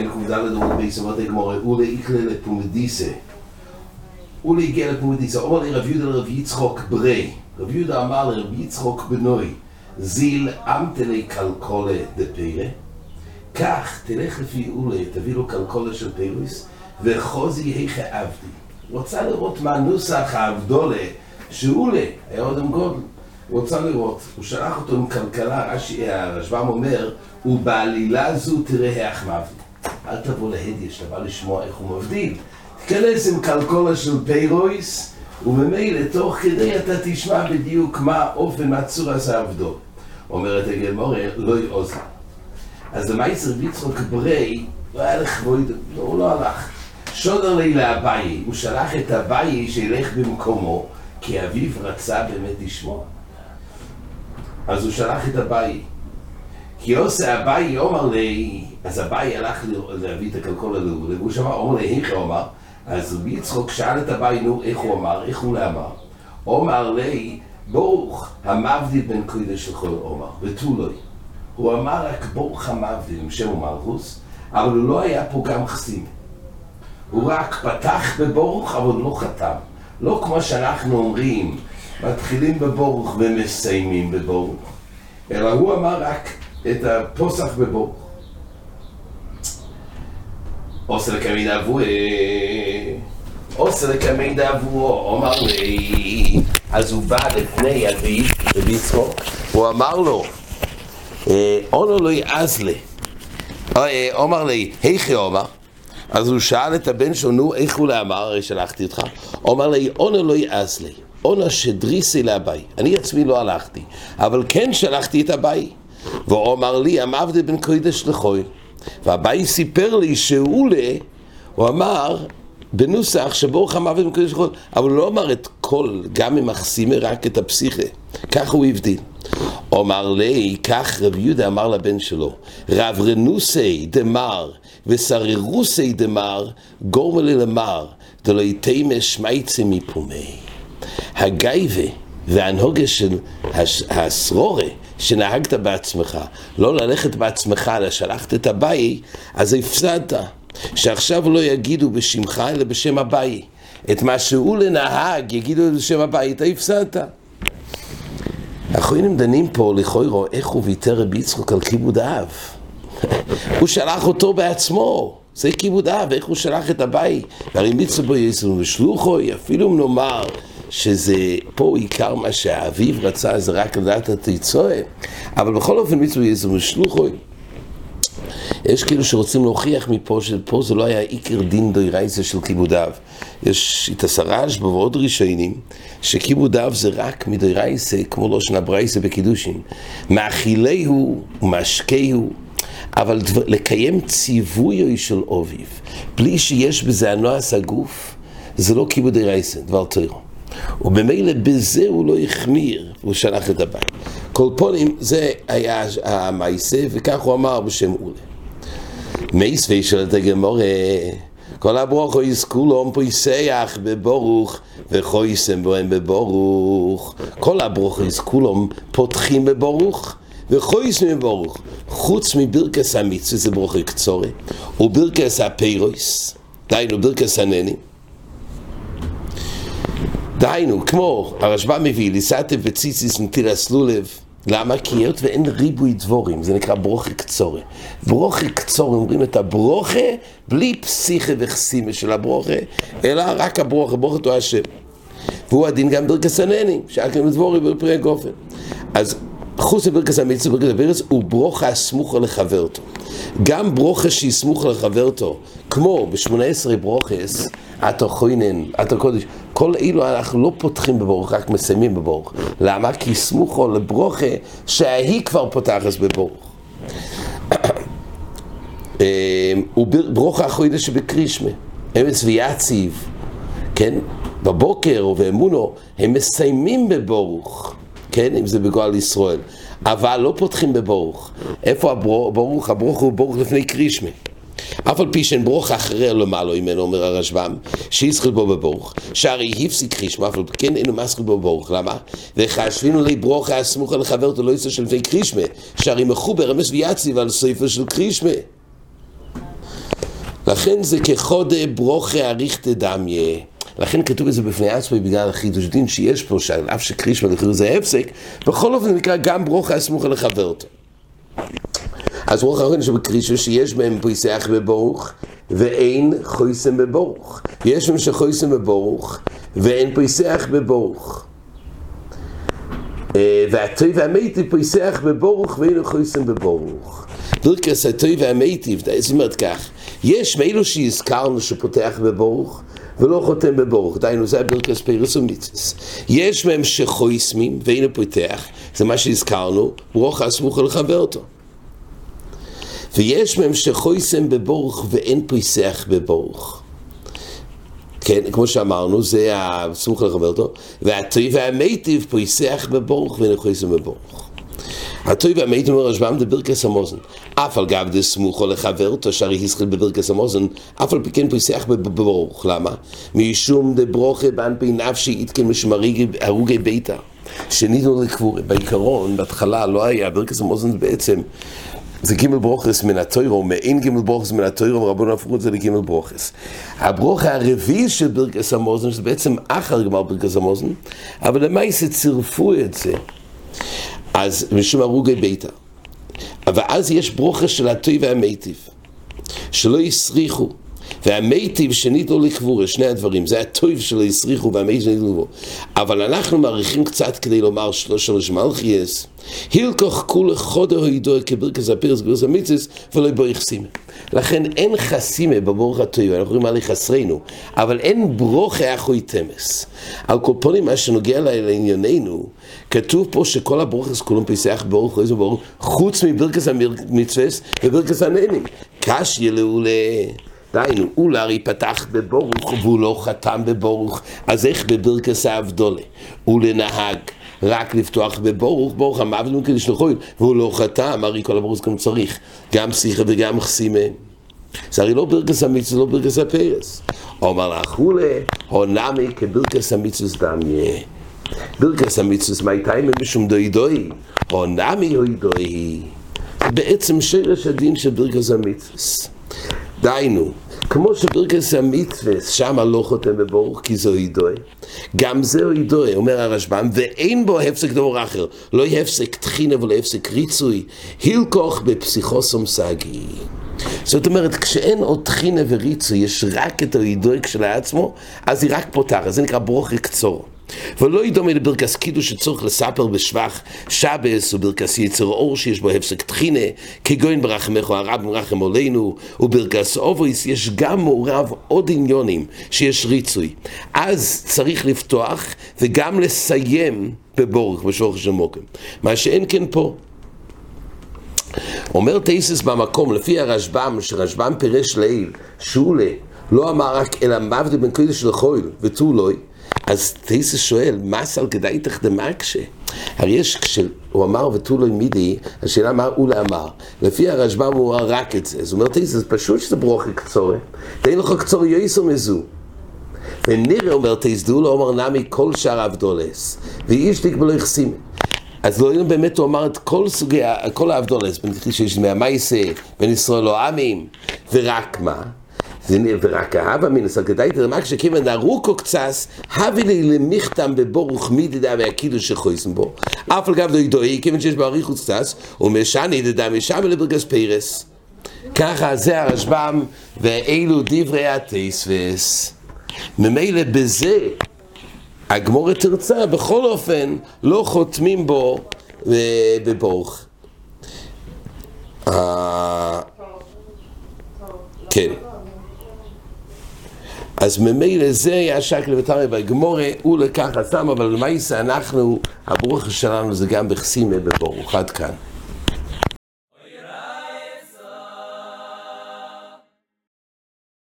כן, ק"ד עמוד ביסוד הגמורה, אולי איקלה לפומדיסה. אולי הגיע לפומדיסה, אומר לי רב יהודה לרב יצחוק ברי. רב יהודה אמר לרב יצחוק בנוי, זיל אמתלי קלקולה דפירה. כך תלך לפי אולי, תביא לו קלקולה של פירוס, וחוזי היכא עבדי. רוצה לראות מה נוסח האבדולה שאולי, היה עוד עם גודל. הוא רוצה לראות, הוא שלח אותו עם כלכלה, רש"י, הרשב"ם אומר, ובעלילה זו תראה איך מבדיל. אל תבוא להדי, שאתה בא לשמוע איך הוא מבדיל. תיכנס עם קלקולה של פיירויס, וממילא תוך כדי אתה תשמע בדיוק מה אופן, מה צורה זה עבדו. אומרת הגמורה, לא יעוז אז למעשר ויצחוק ברי, לא היה לכבוד, לא, הוא לא הלך. שודר לי לאביי, הוא שלח את אביי שילך במקומו, כי אביו רצה באמת לשמוע. אז הוא שלח את אביי. כי עושה אביי אומר לי, אז אביי הלך להביא את הכלכולה לאולה, והוא שמע, אומר לי, איך הוא אמר? אז רבי יצחוק שאל את אביי, נו, איך הוא אמר? איך הוא לאמר? אומר לי, ברוך המבדיל בין קודש לכל עומר, ותו לא. הוא אמר רק ברוך המבדיל עם שם ומלכוס, אבל הוא לא היה פה גם חסים. הוא רק פתח בברוך, אבל לא חתם. לא כמו שאנחנו אומרים, מתחילים בברוך ומסיימים בברוך, אלא הוא אמר רק את הפוסח בברוך. עושה לקמי דאבוה, עושה לקמי דאבוה, אמר לי, אז הוא בא לפני אביו, רבי יצחוק, הוא אמר לו, אונו לא יעז לי, אומר לי, היכי אומר, אז הוא שאל את הבן שלו, נו, איך הוא לאמר, הרי שלחתי אותך, אומר לי, אונו לא יעז לי. עונה שדריסי לאביי. אני עצמי לא הלכתי, אבל כן שלחתי את אביי. והוא אמר לי, המעבדי בן קודש לחוי. ואביי סיפר לי ל... הוא אמר בנוסח שברוך המעבד בן קודש לחוי, אבל הוא לא אמר את כל, גם אם מחסימה רק את הפסיכה. כך הוא הבדיל. אומר לי, כך רב יהודה אמר לבן שלו, רב רנוסי דמר וסררוסי דמר, גורמה לי למר, דלא יתימה שמייצה מפומי. הגייבה והנהוגה של הסרורה שנהגת בעצמך, לא ללכת בעצמך, אלא שלחת את אביי, אז הפסדת. שעכשיו לא יגידו בשמך, אלא בשם אביי. את מה שהוא לנהג, יגידו בשם אביי, אתה הפסדת. האחרונים דנים פה לכאורה איך הוא ויתר רבי יצחוק על כיבוד האב. הוא שלח אותו בעצמו. זה כיבוד אב, איך הוא שלח את הבית. והרי מצווה בו יסנו ושלוחוי, אפילו אם נאמר שזה פה עיקר מה שהאביב רצה, זה רק לדעת התיצואה, אבל בכל אופן מצווה יסנו ושלוחוי. יש כאילו שרוצים להוכיח מפה שפה זה לא היה עיקר דין דוירייסה של כיבוד אב. יש את הסרש ועוד רישיינים שכיבוד אב זה רק מדוירייסה כמו לא שנה ברייסה בקידושים. מאכילהו ומשקהו אבל דבר, לקיים ציווי של אוביב, בלי שיש בזה הנועס הגוף, זה לא כיבוד רייסן, דבר תוירו. ובמילא בזה הוא לא החמיר, הוא שלח את הבית. פונים, זה היה המעשה, וכך הוא אמר בשם אולה. מייס וישאל את הגמורה, כל הברוכו יזכולום פויסח בבורוך וחויסם בוהם בבורוך. כל הברוכו יזכולום פותחים בבורוך. וחויס מבורך, חוץ מברכס המצווה, זה ברוכי קצורי, וברכס הפיירויס, דהיינו ברכס הנני. דהיינו, כמו הרשב"א מביא, ליסטב וציציס נטיל הסלולב, למה? כי היות ואין ריבוי דבורים, זה נקרא ברוכי קצורי. ברוכי קצורי, אומרים את הברוכה בלי פסיכה וכסימה של הברוכה, אלא רק הברוכה, ברוכה הוא השם. והוא הדין גם ברכס הנני, שאל כאן דבורים בפרי הגופן. אז חוץ מברכס המצווה ברכס הברס הוא ברוכה הסמוכה לחברתו. גם ברוכה שהיא סמוכה לחברתו, כמו ב-18 ברוכס, עתו חוינן, עתו קודש, כל אילו אנחנו לא פותחים בברוך, רק מסיימים בברוך. למה? כי סמוכו לברוכה שהיא כבר פותחת בברוך. וברוכה החוידה שבקרישמה, אמץ ויציב, כן? בבוקר ובאמונו, הם מסיימים בברוך. כן, אם זה בגועל ישראל, אבל לא פותחים בברוך. איפה הברוך? הברוך הוא ברוך לפני קרישמה. אף על פי שאין ברוך אחרי למעלה ממנו, אומר הרשב"ם, שיזכיר בו בברוך, שהרי הפסיק קרישמה, אף על פי כן אינו מסכיר בו בברוך, למה? וחשבינו לי ברוך הסמוך על חבר לא יצא של לפני קרישמה, שהרי מחובר אמס ויציב על ספר של קרישמה. לכן זה כחודה ברוכה אריכתא דמיה. לכן כתוב את זה בפני עצמי בגלל החידוש דין שיש פה, שעל אף שקרישמה לחיר זה הפסק, בכל אופן נקרא גם ברוכה הסמוכה לחבר אותו. אז ברוך האחרון שבקרישה שיש בהם פריסח בברוך ואין חויסם בברוך. יש בהם שחויסם בברוך ואין פריסח בברוך. אה, והטוי והמיטיב פריסח בברוך ואין חויסם בברוך. ברכס הטוי והמיטיב, זאת אומרת כך, יש מאלו שהזכרנו שפותח בברוך ולא חותם בברוך, דהיינו זה הברכס פירוס ומיצס. יש מהם שחויסמים ואין פותח, זה מה שהזכרנו, ברוך הסמוך לחבר אותו. ויש מהם שחויסם בברוך ואין פריסח בברוך. כן, כמו שאמרנו, זה הסמוך לחבר אותו, והטוי והמיטיב פריסח בברוך ואין חויסם בברוך. הטוי והמיטיב אומר רשב"ם דברכס המוזן. אף על גב דסמוכו לחבר אותו, שהרי הסחיל בברכס המוזן, אף על פי כן פריסח בברוך. למה? משום דברוכה באנפי נפשי איתקן משמרי הרוגי ביתה. שניתנו לקבורה. בעיקרון, בהתחלה לא היה, ברכס המוזן בעצם זה גימל ברוכס מן התוירו, מעין גימל ברוכס מן התוירו, רבנו הפכו את זה לגימל ברוכס. הברוך הרביעי של ברכס המוזן, שזה בעצם אחר גמר ברכס המוזן, אבל למעשה צירפו את זה. אז משום הרוגי ביתה. אבל אז יש ברוכה של התוי והמיטיב, שלא יסריחו. והמיטיב שניתנו לקבורה, שני הדברים, זה הטוב שלא יסריחו והמיטיב שניתנו לקבורה. אבל אנחנו מעריכים קצת כדי לומר שלוש מלכייס, הילקוך כולה חודו הידוע כברכס הפירס גרס המיציס ולא בורך סימה. לכן אין חסימה בברוך הטוב, אנחנו רואים עלי חסרנו, אבל אין ברוכה אחוי תמס. על כל פונים מה שנוגע לענייננו, כתוב פה שכל הברוכס כולם פיסח ברוך איזה ברוך, חוץ מברכס המצווס וברכס הנהנים. קשי לעולה. דהיינו, אולי פתח בברוך והוא לא חתם בברוך, אז איך בברכס האבדולה? ולנהג רק לפתוח בברוך, ברוך המוות מקדש לחוי, והוא לא חתם, הרי כל הברוך גם צריך, גם שיחה וגם חסימה. זה הרי לא ברכס המצווה, לא ברכס הפרס. אומר לך, אולי, הונמי כברכס המצווה דמיה. ברכס המצווה, מה הייתה עם משום דוי דוי? הונמי אוי דוי. זה בעצם שרש הדין של ברכס המצווה. דיינו, כמו שברכס המצווה, שם לא חותם בברוך, כי זו הידוי. גם זהו הידוי, אומר הרשב"ם, ואין בו הפסק דבר אחר. לא הפסק טחינה ולא הפסק ריצוי, הילקוך בפסיכוסום סגי. זאת אומרת, כשאין עוד טחינה וריצוי, יש רק את ההידוי כשלעצמו, אז היא רק פותחת, זה נקרא ברוך קצור. ולא ידומה לברכס קידוש שצורך לספר בשבח שבס וברכס יצר אור שיש בו הפסק טחינה כגוין ברחמך הרב מרחם עולנו וברכס אובויס יש גם מעורב עוד עניונים שיש ריצוי. אז צריך לפתוח וגם לסיים בבורך בשבח של מוקם מה שאין כן פה. אומר תייסס במקום לפי הרשב"ם שרשב"ם פירש לעיל שולה לא אמר רק אלא מבדי בין קודש לחויל ותו לוי אז טייסס שואל, מה סל כדאי תחדמקשה? הרי יש, כשהוא אמר ותו לא מידי, השאלה מה הוא לאמר. לפי הרשב"ם הוא אמר רק את זה. זאת אומרת, טייסס, פשוט שזה ברוכי קצורי. תן לך קצורי יויסו מזו. ונראה אומר טייס דו לא אומר נמי כל שאר אבדולס. ואיש תקבלו יחסים. אז לא יודעים באמת הוא אמר את כל סוגי, כל האבדולס, בין שיש מהמייסה, בין ישראל לא עמים, ורק מה? ורק ההווה מינוס על כדאי תרמק שכיוון ארוכו קצס, הבי לי למכתם בבורוך מידדה והקידוש שחויסם בו. אף על גב דוי דוי, כיוון שיש בו אריכות קצס, ומשני דדה משם לברגס פרס. ככה זה הרשב"ם, ואלו דברי התספס. ממילא בזה הגמורת תרצה, בכל אופן לא חותמים בו בבורוך. כן. אז ממילא זה היה שקל ותמי בגמורה, הוא לקח עצם, אבל למעשה אנחנו, הברוך שלנו זה גם בחסימה בברוך, עד כאן.